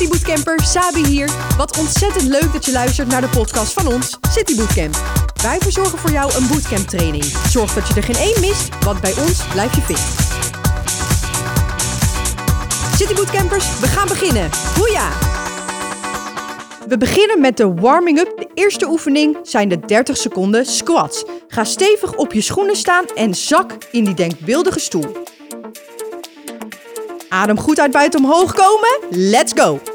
City Bootcamper Sabi hier. Wat ontzettend leuk dat je luistert naar de podcast van ons, City Bootcamp. Wij verzorgen voor jou een bootcamp training. Zorg dat je er geen één mist, want bij ons blijf je fit. City Bootcampers, we gaan beginnen. Hoeja! We beginnen met de warming-up. De eerste oefening zijn de 30 seconden squats. Ga stevig op je schoenen staan en zak in die denkbeeldige stoel. Adem goed uit buiten omhoog komen. Let's go!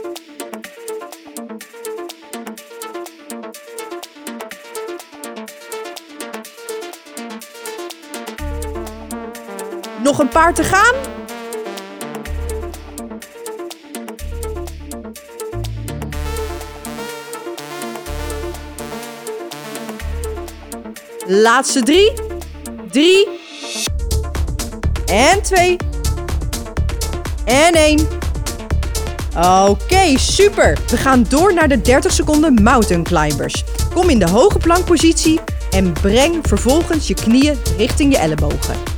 Nog een paar te gaan. Laatste drie. Drie. En twee. En één. Oké, super. We gaan door naar de 30 seconden mountain climbers. Kom in de hoge plankpositie en breng vervolgens je knieën richting je ellebogen.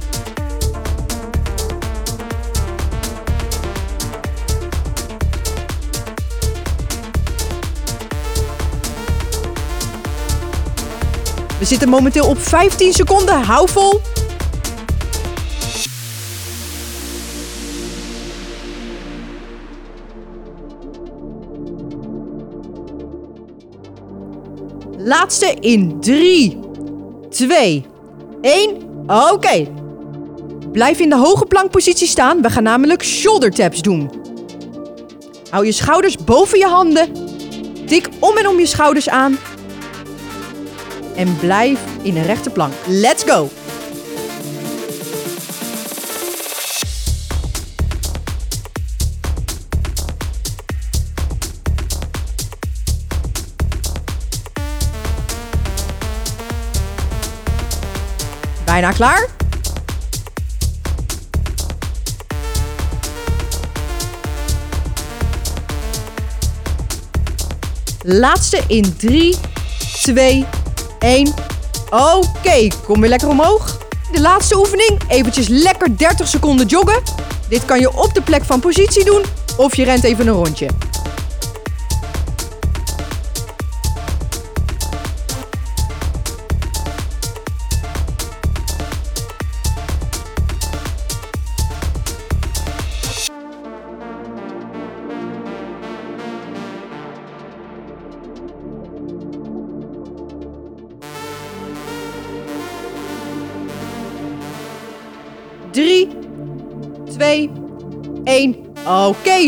Zitten momenteel op 15 seconden. Hou vol. Laatste in 3, 2, 1. Oké. Blijf in de hoge plankpositie staan. We gaan namelijk shoulder taps doen. Hou je schouders boven je handen. Tik om en om je schouders aan. En blijf in een rechte plank. Let's go! Bijna klaar? Laatste in 3, 2, 1. Oké, kom weer lekker omhoog. De laatste oefening, eventjes lekker 30 seconden joggen. Dit kan je op de plek van positie doen of je rent even een rondje.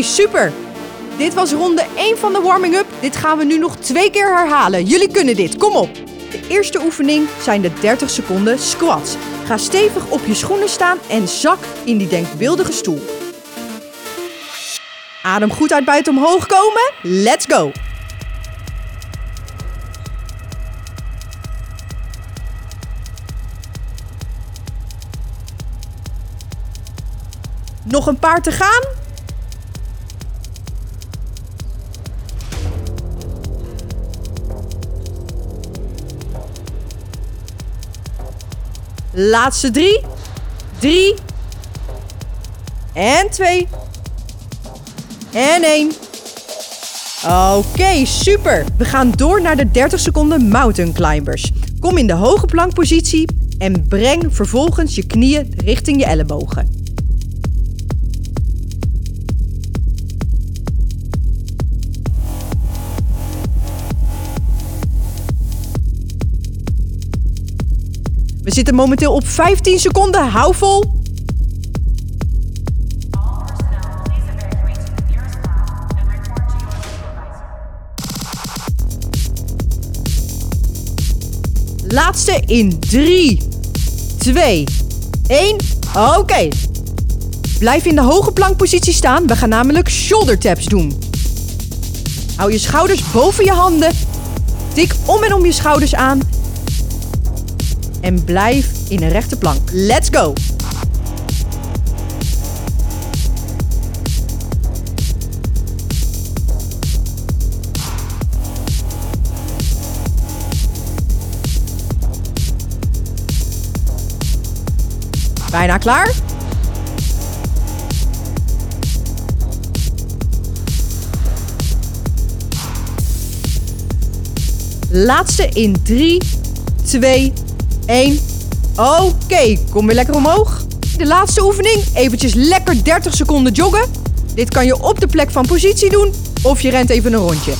Super. Dit was ronde 1 van de warming-up. Dit gaan we nu nog twee keer herhalen. Jullie kunnen dit, kom op. De eerste oefening zijn de 30 seconden squats. Ga stevig op je schoenen staan en zak in die denkbeeldige stoel. Adem goed uit buiten omhoog komen. Let's go. Nog een paar te gaan. Laatste drie. Drie. En twee. En één. Oké, super. We gaan door naar de 30 seconden mountain climbers. Kom in de hoge plankpositie en breng vervolgens je knieën richting je ellebogen. We zitten momenteel op 15 seconden. Hou vol. Laatste in 3, 2, 1. Oké. Blijf in de hoge plankpositie staan. We gaan namelijk shoulder taps doen. Hou je schouders boven je handen. Tik om en om je schouders aan en blijf in een rechte plank. Let's go! Bijna klaar. Laatste in 3, 2, 1. Oké, kom weer lekker omhoog. De laatste oefening, eventjes lekker 30 seconden joggen. Dit kan je op de plek van positie doen of je rent even een rondje.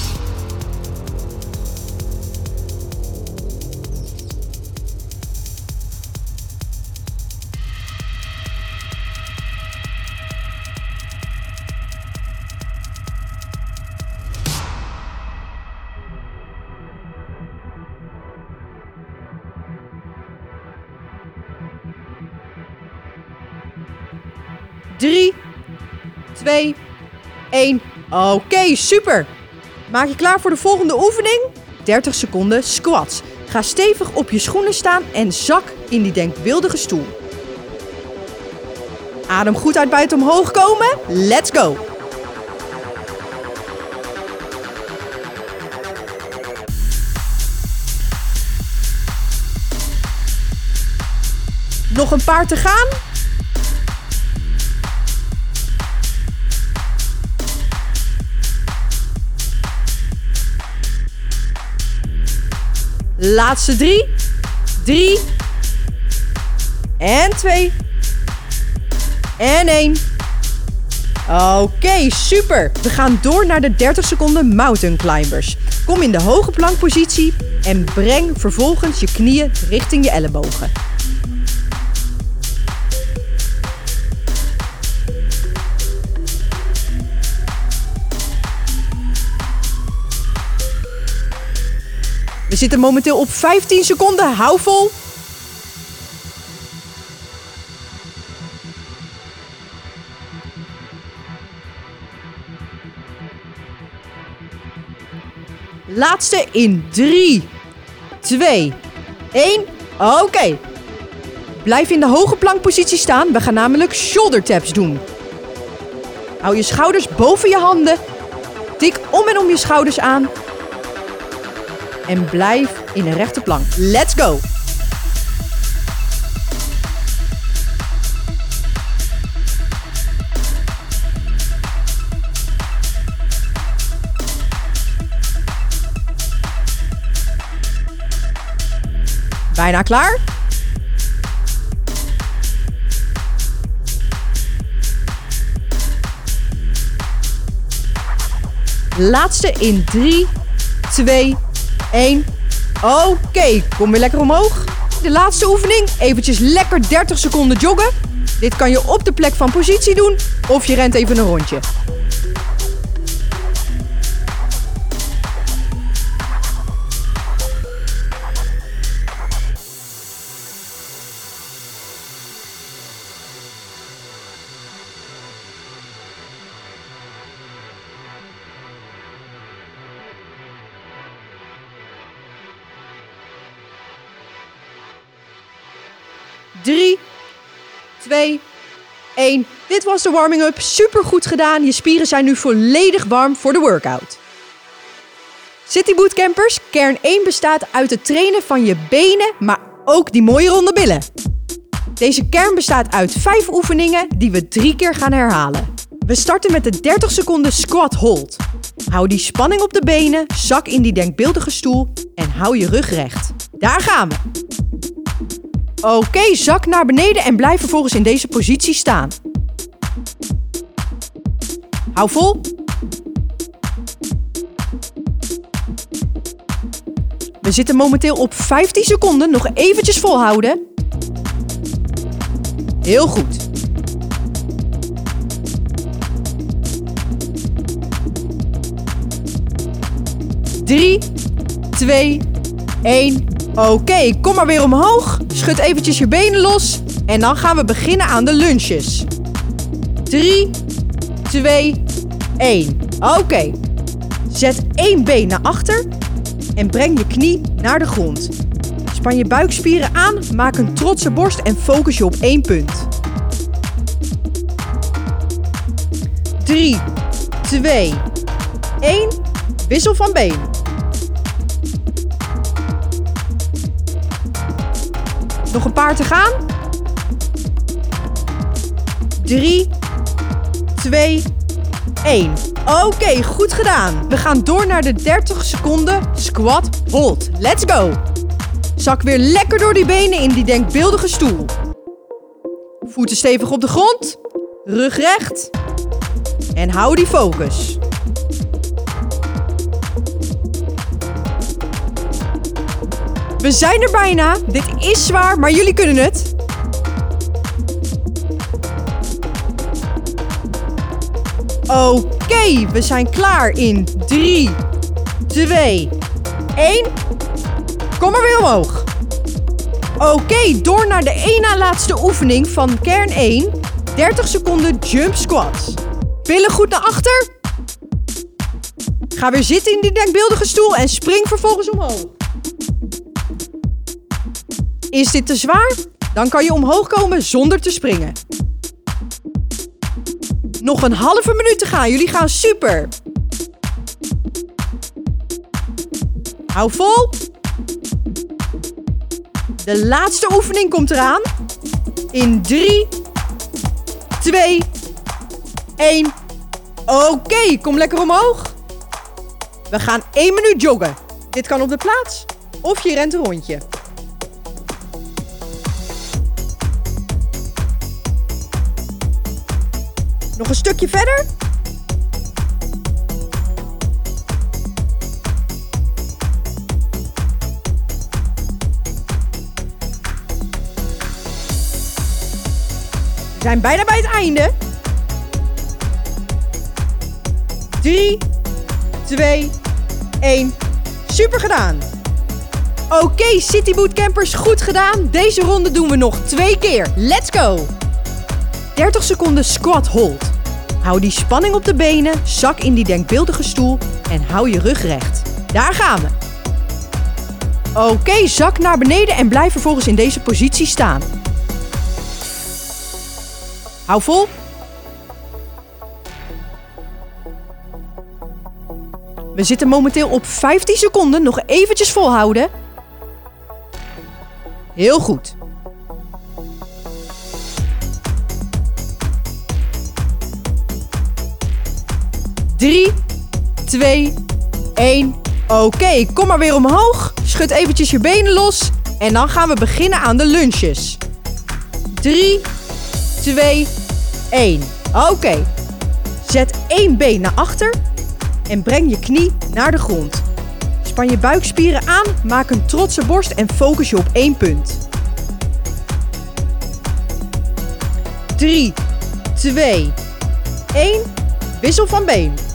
1. Oké, super! Maak je klaar voor de volgende oefening? 30 seconden squats. Ga stevig op je schoenen staan en zak in die denkbeeldige stoel. Adem goed uit buiten omhoog komen. Let's go! Nog een paar te gaan. Laatste drie. Drie. En twee. En één. Oké, super. We gaan door naar de 30 seconden mountain climbers. Kom in de hoge plankpositie en breng vervolgens je knieën richting je ellebogen. Zitten momenteel op 15 seconden. Hou vol. Laatste in 3, 2, 1. Oké. Blijf in de hoge plankpositie staan. We gaan namelijk shoulder taps doen. Hou je schouders boven je handen. Tik om en om je schouders aan en blijf in een rechte plank. Let's go! Bijna klaar? Laatste in 3, 2, 1. Oké, kom weer lekker omhoog. De laatste oefening, eventjes lekker 30 seconden joggen. Dit kan je op de plek van positie doen of je rent even een rondje. Drie, twee, één. Dit was de warming-up. Super goed gedaan. Je spieren zijn nu volledig warm voor de workout. City Bootcampers, kern 1 bestaat uit het trainen van je benen, maar ook die mooie ronde billen. Deze kern bestaat uit 5 oefeningen die we drie keer gaan herhalen. We starten met de 30 seconden squat hold. Hou die spanning op de benen, zak in die denkbeeldige stoel en hou je rug recht. Daar gaan we. Oké, zak naar beneden en blijf vervolgens in deze positie staan. Hou vol. We zitten momenteel op 15 seconden. Nog eventjes volhouden. Heel goed. Drie, twee, één. Oké, kom maar weer omhoog. Schud eventjes je benen los. En dan gaan we beginnen aan de lunches. 3, 2, 1. Oké. Zet één been naar achter en breng je knie naar de grond. Span je buikspieren aan, maak een trotse borst en focus je op één punt. 3, 2, 1. Wissel van been. Nog een paar te gaan. 3, 2, 1. Oké, goed gedaan. We gaan door naar de 30 seconden squat hold. Let's go. Zak weer lekker door die benen in die denkbeeldige stoel. Voeten stevig op de grond. Rug recht. En hou die focus. We zijn er bijna. Dit is zwaar, maar jullie kunnen het. Oké, we zijn klaar in 3, 2, 1. Kom maar weer omhoog. Oké, door naar de één na laatste oefening van kern 1. 30 seconden jump squats. Billen goed naar achter. Ga weer zitten in die denkbeeldige stoel en spring vervolgens omhoog. Is dit te zwaar? Dan kan je omhoog komen zonder te springen. Nog een halve minuut te gaan. Jullie gaan super. Hou vol. De laatste oefening komt eraan. In 3, 2, 1. Oké, kom lekker omhoog. We gaan 1 minuut joggen. Dit kan op de plaats of je rent een rondje. Nog een stukje verder. We zijn bijna bij het einde. 3, 2, 1. Super gedaan. Oké, City Bootcampers, goed gedaan. Deze ronde doen we nog twee keer. Let's go! 30 seconden squat hold. Hou die spanning op de benen, zak in die denkbeeldige stoel en hou je rug recht. Daar gaan we. Oké, zak naar beneden en blijf vervolgens in deze positie staan. Hou vol. We zitten momenteel op 15 seconden. Nog eventjes volhouden. Heel goed. Drie, twee, één. Oké, kom maar weer omhoog. Schud eventjes je benen los. En dan gaan we beginnen aan de lunches. 3, 2, 1. Oké. Zet één been naar achter en breng je knie naar de grond. Span je buikspieren aan, maak een trotse borst en focus je op één punt. 3, 2, 1. Wissel van been.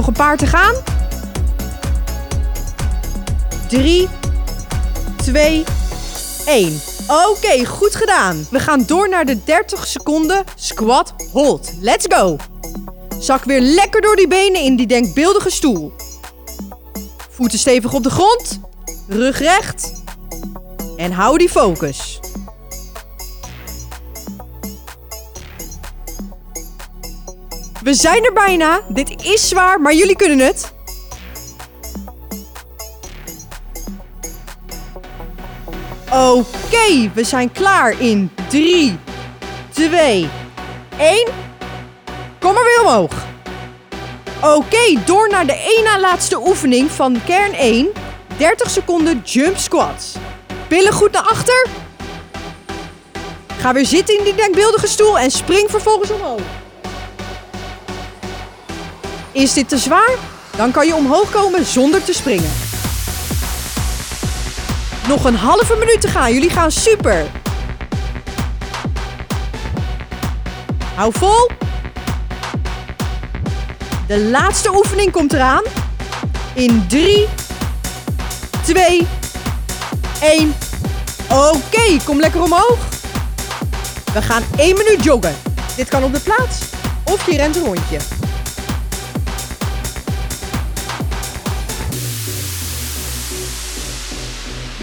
Nog een paar te gaan. 3, 2, 1. Oké, goed gedaan. We gaan door naar de 30 seconden squat hold. Let's go. Zak weer lekker door die benen in die denkbeeldige stoel. Voeten stevig op de grond. Rug recht. En hou die focus. We zijn er bijna. Dit is zwaar, maar jullie kunnen het. Oké, we zijn klaar in 3, 2, 1. Kom maar weer omhoog. Oké, door naar de na laatste oefening van kern 1. 30 seconden jump squats. Billen goed naar achter. Ga weer zitten in die denkbeeldige stoel en spring vervolgens omhoog. Is dit te zwaar? Dan kan je omhoog komen zonder te springen. Nog een halve minuut te gaan. Jullie gaan super. Hou vol. De laatste oefening komt eraan. In 3, 2, 1. Oké, kom lekker omhoog. We gaan 1 minuut joggen. Dit kan op de plaats of je rent een rondje.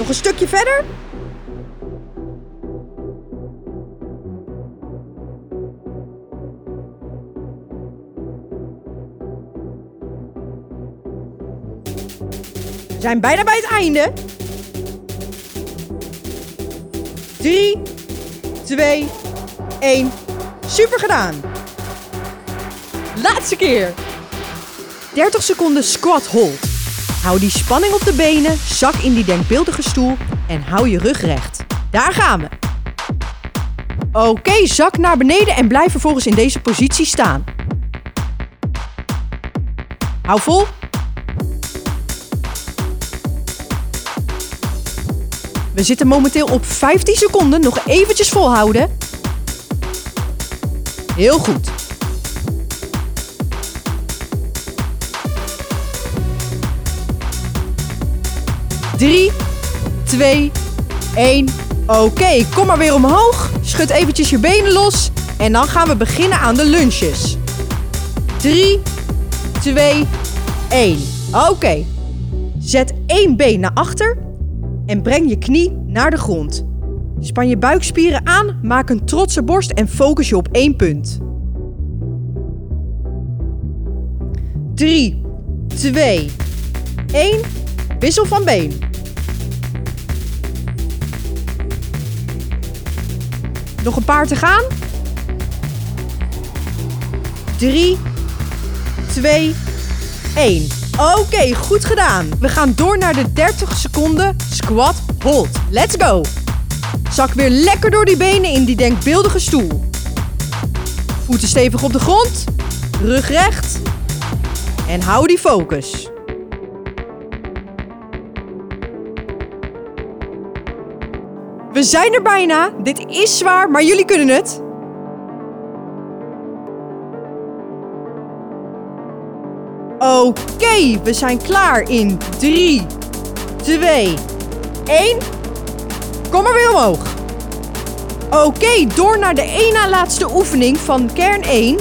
Nog een stukje verder. We zijn bijna bij het einde. 3, 2, 1. Super gedaan. Laatste keer. 30 seconden squat hold. Hou die spanning op de benen, zak in die denkbeeldige stoel en hou je rug recht. Daar gaan we. Oké, zak naar beneden en blijf vervolgens in deze positie staan. Hou vol. We zitten momenteel op 15 seconden. Nog eventjes volhouden. Heel goed. Drie, twee, één. Oké, kom maar weer omhoog. Schud eventjes je benen los. En dan gaan we beginnen aan de lunches. 3, 2, 1. Oké. Zet één been naar achter en breng je knie naar de grond. Span je buikspieren aan, maak een trotse borst en focus je op één punt. 3, 2, 1. Wissel van been. Nog een paar te gaan. 3, 2, 1. Oké, goed gedaan. We gaan door naar de 30 seconden squat hold. Let's go. Zak weer lekker door die benen in die denkbeeldige stoel. Voeten stevig op de grond. Rug recht. En hou die focus. We zijn er bijna. Dit is zwaar, maar jullie kunnen het. Oké, we zijn klaar in 3, 2, 1. Kom maar weer omhoog. Oké, door naar de na laatste oefening van kern 1.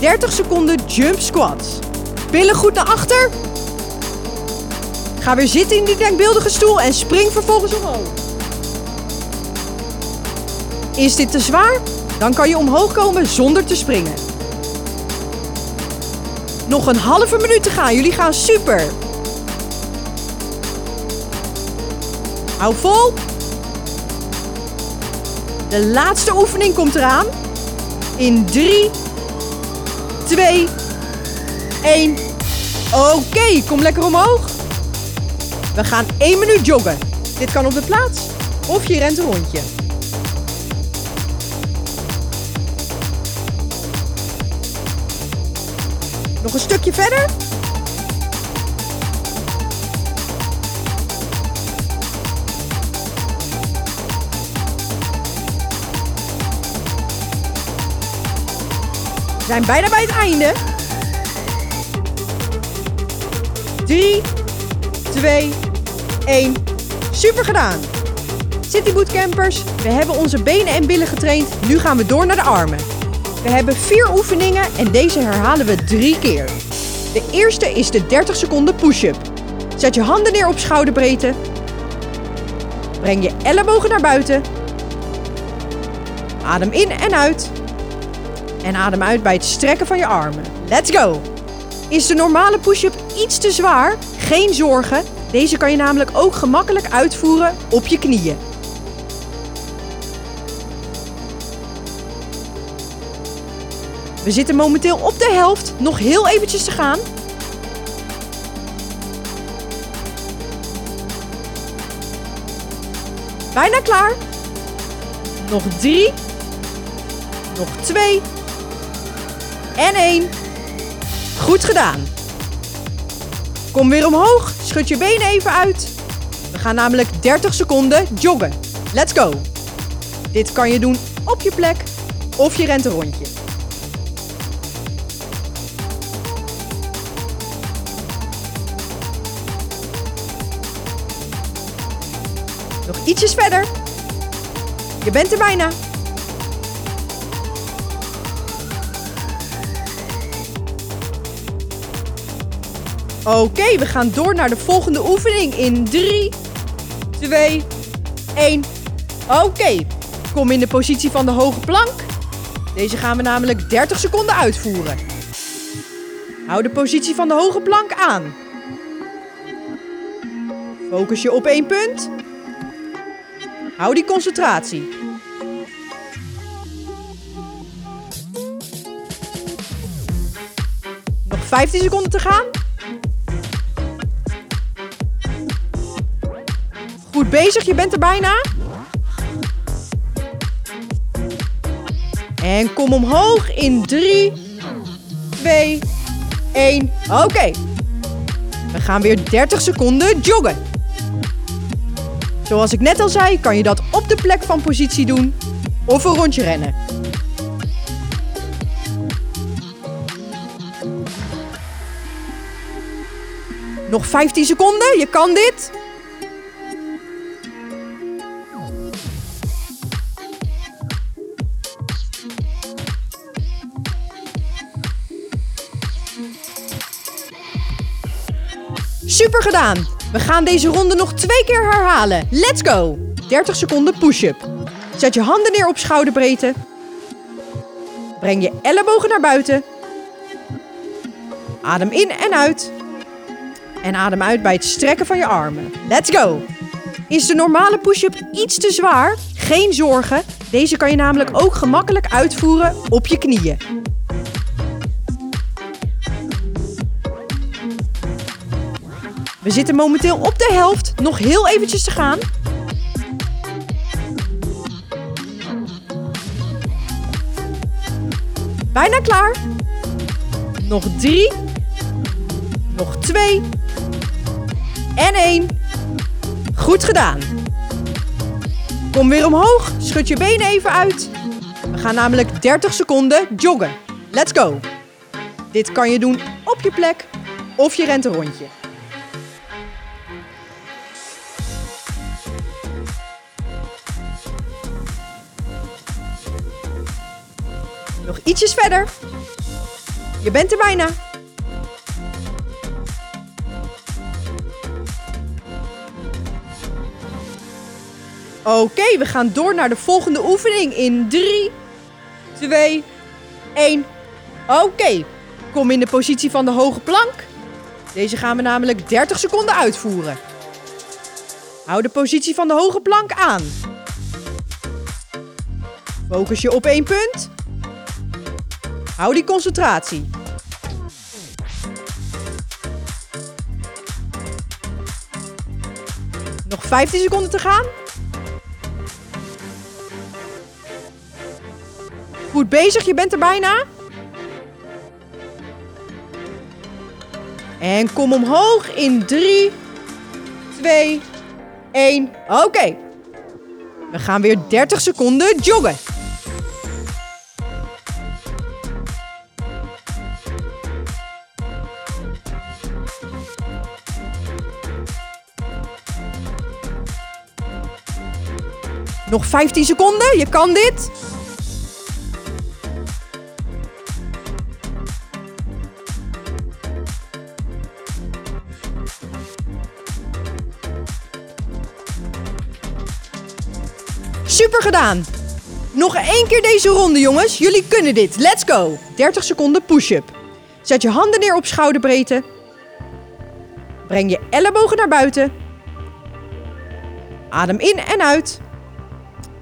30 seconden jump squats. Billen goed naar achter. Ga weer zitten in die denkbeeldige stoel en spring vervolgens omhoog. Is dit te zwaar? Dan kan je omhoog komen zonder te springen. Nog een halve minuut te gaan. Jullie gaan super. Hou vol. De laatste oefening komt eraan. In 3, 2, 1. Oké, kom lekker omhoog. We gaan 1 minuut joggen. Dit kan op de plaats of je rent een rondje. Nog een stukje verder. We zijn bijna bij het einde. 3, 2, 1. Super gedaan. City Bootcampers, we hebben onze benen en billen getraind. Nu gaan we door naar de armen. We hebben vier oefeningen en deze herhalen we drie keer. De eerste is de 30 seconden push-up. Zet je handen neer op schouderbreedte. Breng je ellebogen naar buiten. Adem in en uit. En adem uit bij het strekken van je armen. Let's go! Is de normale push-up iets te zwaar? Geen zorgen. Deze kan je namelijk ook gemakkelijk uitvoeren op je knieën. We zitten momenteel op de helft. Nog heel eventjes te gaan. Bijna klaar. Nog drie. Nog twee. En één. Goed gedaan. Kom weer omhoog. Schud je benen even uit. We gaan namelijk 30 seconden joggen. Let's go. Dit kan je doen op je plek of je rent een rondje. Ietsjes verder. Je bent er bijna. Oké, we gaan door naar de volgende oefening in 3, 2, 1. Oké, kom in de positie van de hoge plank. Deze gaan we namelijk 30 seconden uitvoeren. Hou de positie van de hoge plank aan. Focus je op één punt. Hou die concentratie. Nog 15 seconden te gaan. Goed bezig, je bent er bijna. En kom omhoog in 3, 2, 1. Oké. We gaan weer 30 seconden joggen. Zoals ik net al zei, kan je dat op de plek van positie doen of een rondje rennen. Nog 15 seconden, je kan dit. Super gedaan! We gaan deze ronde nog twee keer herhalen. Let's go! 30 seconden push-up. Zet je handen neer op schouderbreedte. Breng je ellebogen naar buiten. Adem in en uit. En adem uit bij het strekken van je armen. Let's go! Is de normale push-up iets te zwaar? Geen zorgen. Deze kan je namelijk ook gemakkelijk uitvoeren op je knieën. We zitten momenteel op de helft. Nog heel eventjes te gaan. Bijna klaar. Nog drie. Nog twee. En één. Goed gedaan. Kom weer omhoog. Schud je benen even uit. We gaan namelijk 30 seconden joggen. Let's go. Dit kan je doen op je plek of je rent een rondje. Ietsjes verder. Je bent er bijna. Oké, we gaan door naar de volgende oefening in 3, 2, 1. Oké, kom in de positie van de hoge plank. Deze gaan we namelijk 30 seconden uitvoeren. Hou de positie van de hoge plank aan. Focus je op één punt. Hou die concentratie. Nog 15 seconden te gaan. Goed bezig, je bent er bijna. En kom omhoog in 3, 2, 1. Oké. We gaan weer 30 seconden joggen. Nog 15 seconden, je kan dit. Super gedaan. Nog één keer deze ronde, jongens. Jullie kunnen dit. Let's go. 30 seconden push-up. Zet je handen neer op schouderbreedte. Breng je ellebogen naar buiten. Adem in en uit.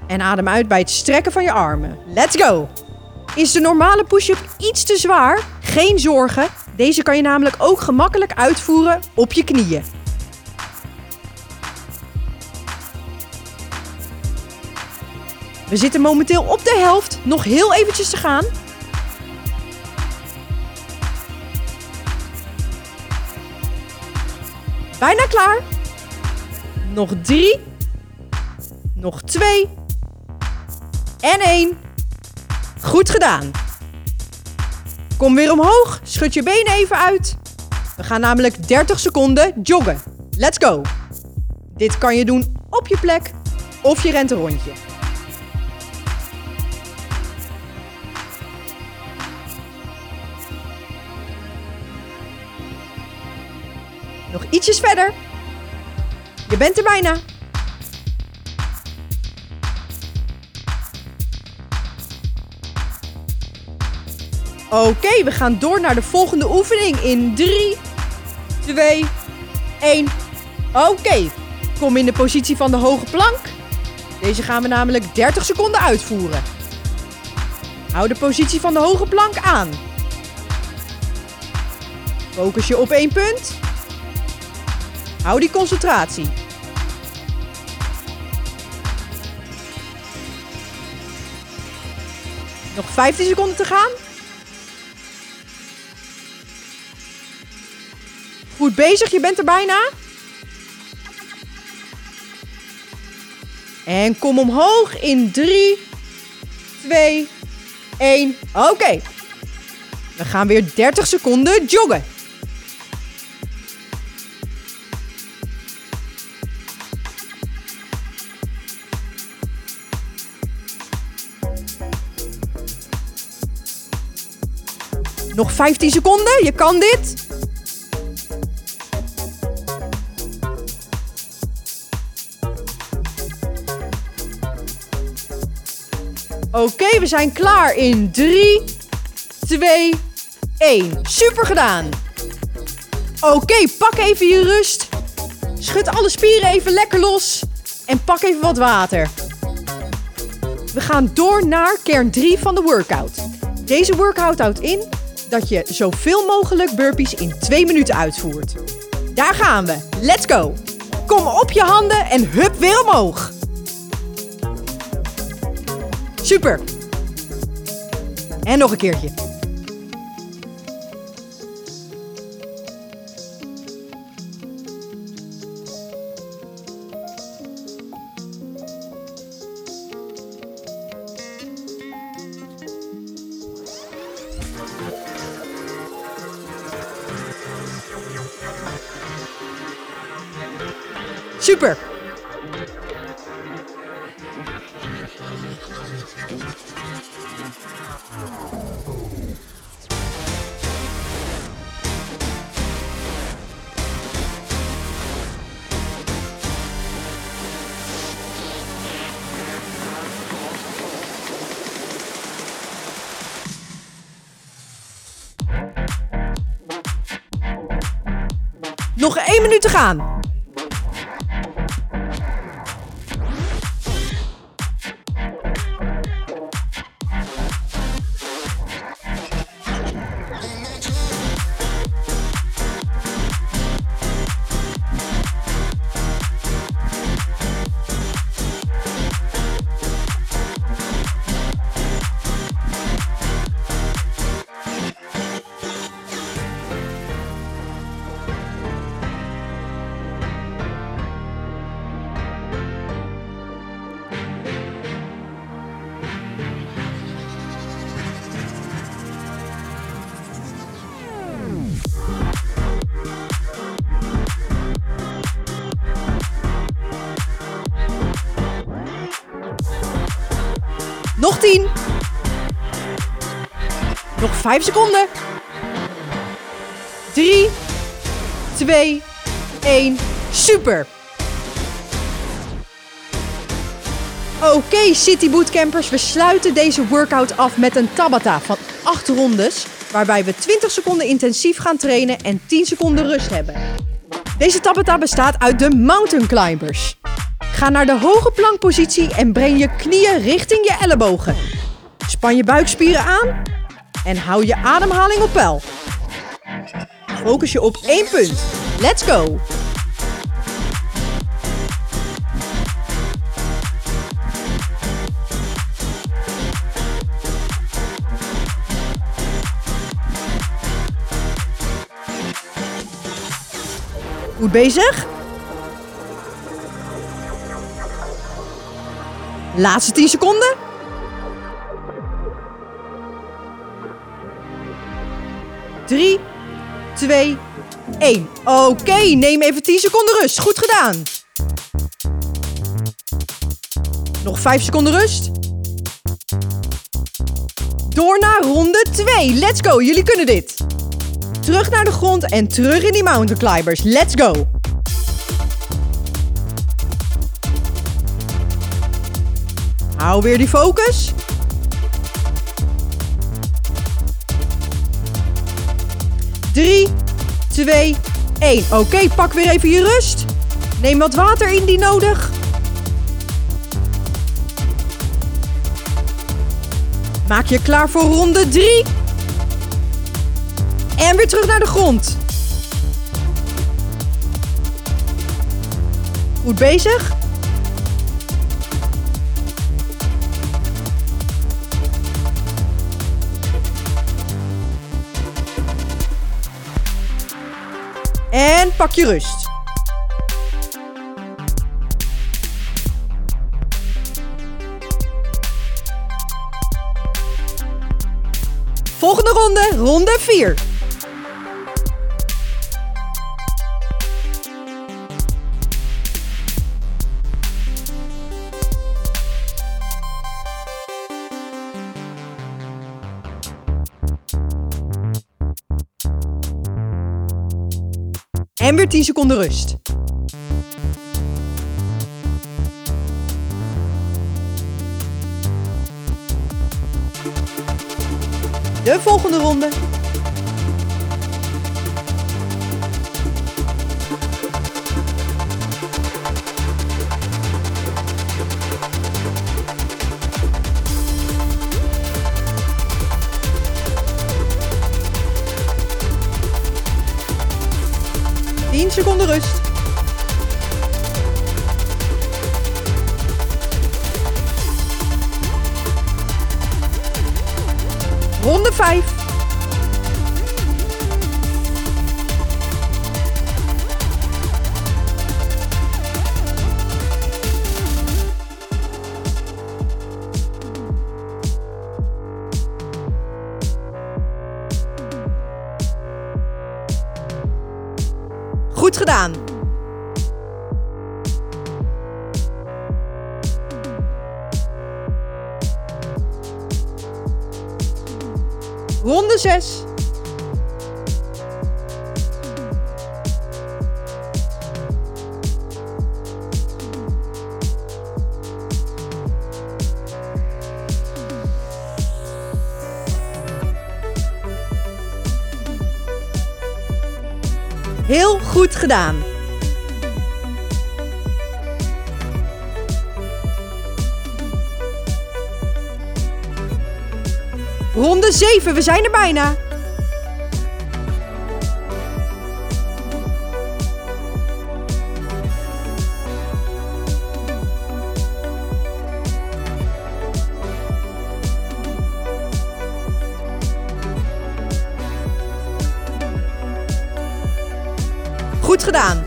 En adem uit bij het strekken van je armen. Let's go! Is de normale push-up iets te zwaar? Geen zorgen. Deze kan je namelijk ook gemakkelijk uitvoeren op je knieën. We zitten momenteel op de helft. Nog heel eventjes te gaan. Bijna klaar. Nog drie. Nog twee. En één. Goed gedaan. Kom weer omhoog. Schud je benen even uit. We gaan namelijk 30 seconden joggen. Let's go. Dit kan je doen op je plek of je rent een rondje. Nog ietsjes verder. Je bent er bijna. Oké, we gaan door naar de volgende oefening in 3, 2, 1. Oké, kom in de positie van de hoge plank. Deze gaan we namelijk 30 seconden uitvoeren. Hou de positie van de hoge plank aan. Focus je op één punt. Hou die concentratie. Nog 15 seconden te gaan. Goed bezig, je bent er bijna. En kom omhoog in 3, 2, 1. Oké. We gaan weer 30 seconden joggen. Nog 15 seconden, je kan dit. Oké, we zijn klaar in 3, 2, 1. Super gedaan. Oké, pak even je rust. Schud alle spieren even lekker los. En pak even wat water. We gaan door naar kern 3 van de workout. Deze workout houdt in dat je zoveel mogelijk burpees in 2 minuten uitvoert. Daar gaan we. Let's go. Kom op je handen en hup weer omhoog. Super. En nog een keertje. 5 seconden. 3, 2, 1. Super. Oké, City Bootcampers, we sluiten deze workout af met een Tabata van 8 rondes, waarbij we 20 seconden intensief gaan trainen en 10 seconden rust hebben. Deze Tabata bestaat uit de Mountain Climbers. Ga naar de hoge plankpositie en breng je knieën richting je ellebogen. Span je buikspieren aan en hou je ademhaling op peil. Focus je op één punt. Let's go! Goed bezig? Laatste 10 seconden. Drie, twee, één. Oké, neem even 10 seconden rust. Goed gedaan. Nog 5 seconden rust. Door naar ronde 2. Let's go, jullie kunnen dit. Terug naar de grond en terug in die mountain climbers. Let's go. Hou weer die focus. 3, 2, 1. Oké, pak weer even je rust. Neem wat water in die nodig. Maak je klaar voor ronde 3. En weer terug naar de grond. Goed bezig. Pak je rust. Volgende ronde, ronde 4. En weer 10 seconden rust. De volgende ronde. Gedaan. Ronde 6. Gedaan. Ronde 7, we zijn er bijna. Goed gedaan.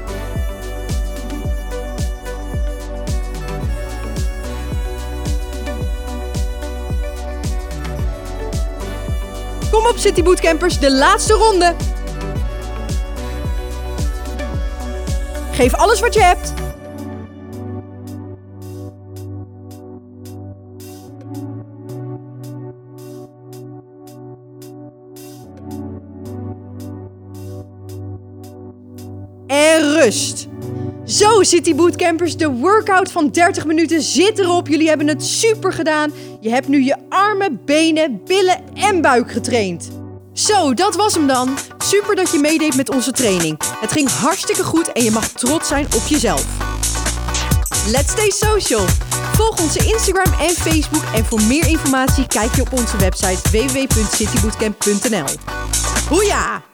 Kom op City Bootcampers, de laatste ronde. Geef alles wat je hebt. Zo, City Bootcampers, de workout van 30 minuten zit erop. Jullie hebben het super gedaan. Je hebt nu je armen, benen, billen en buik getraind. Zo, dat was hem dan. Super dat je meedeed met onze training. Het ging hartstikke goed en je mag trots zijn op jezelf. Let's stay social. Volg onze Instagram en Facebook en voor meer informatie kijk je op onze website www.citybootcamp.nl. Hoeja!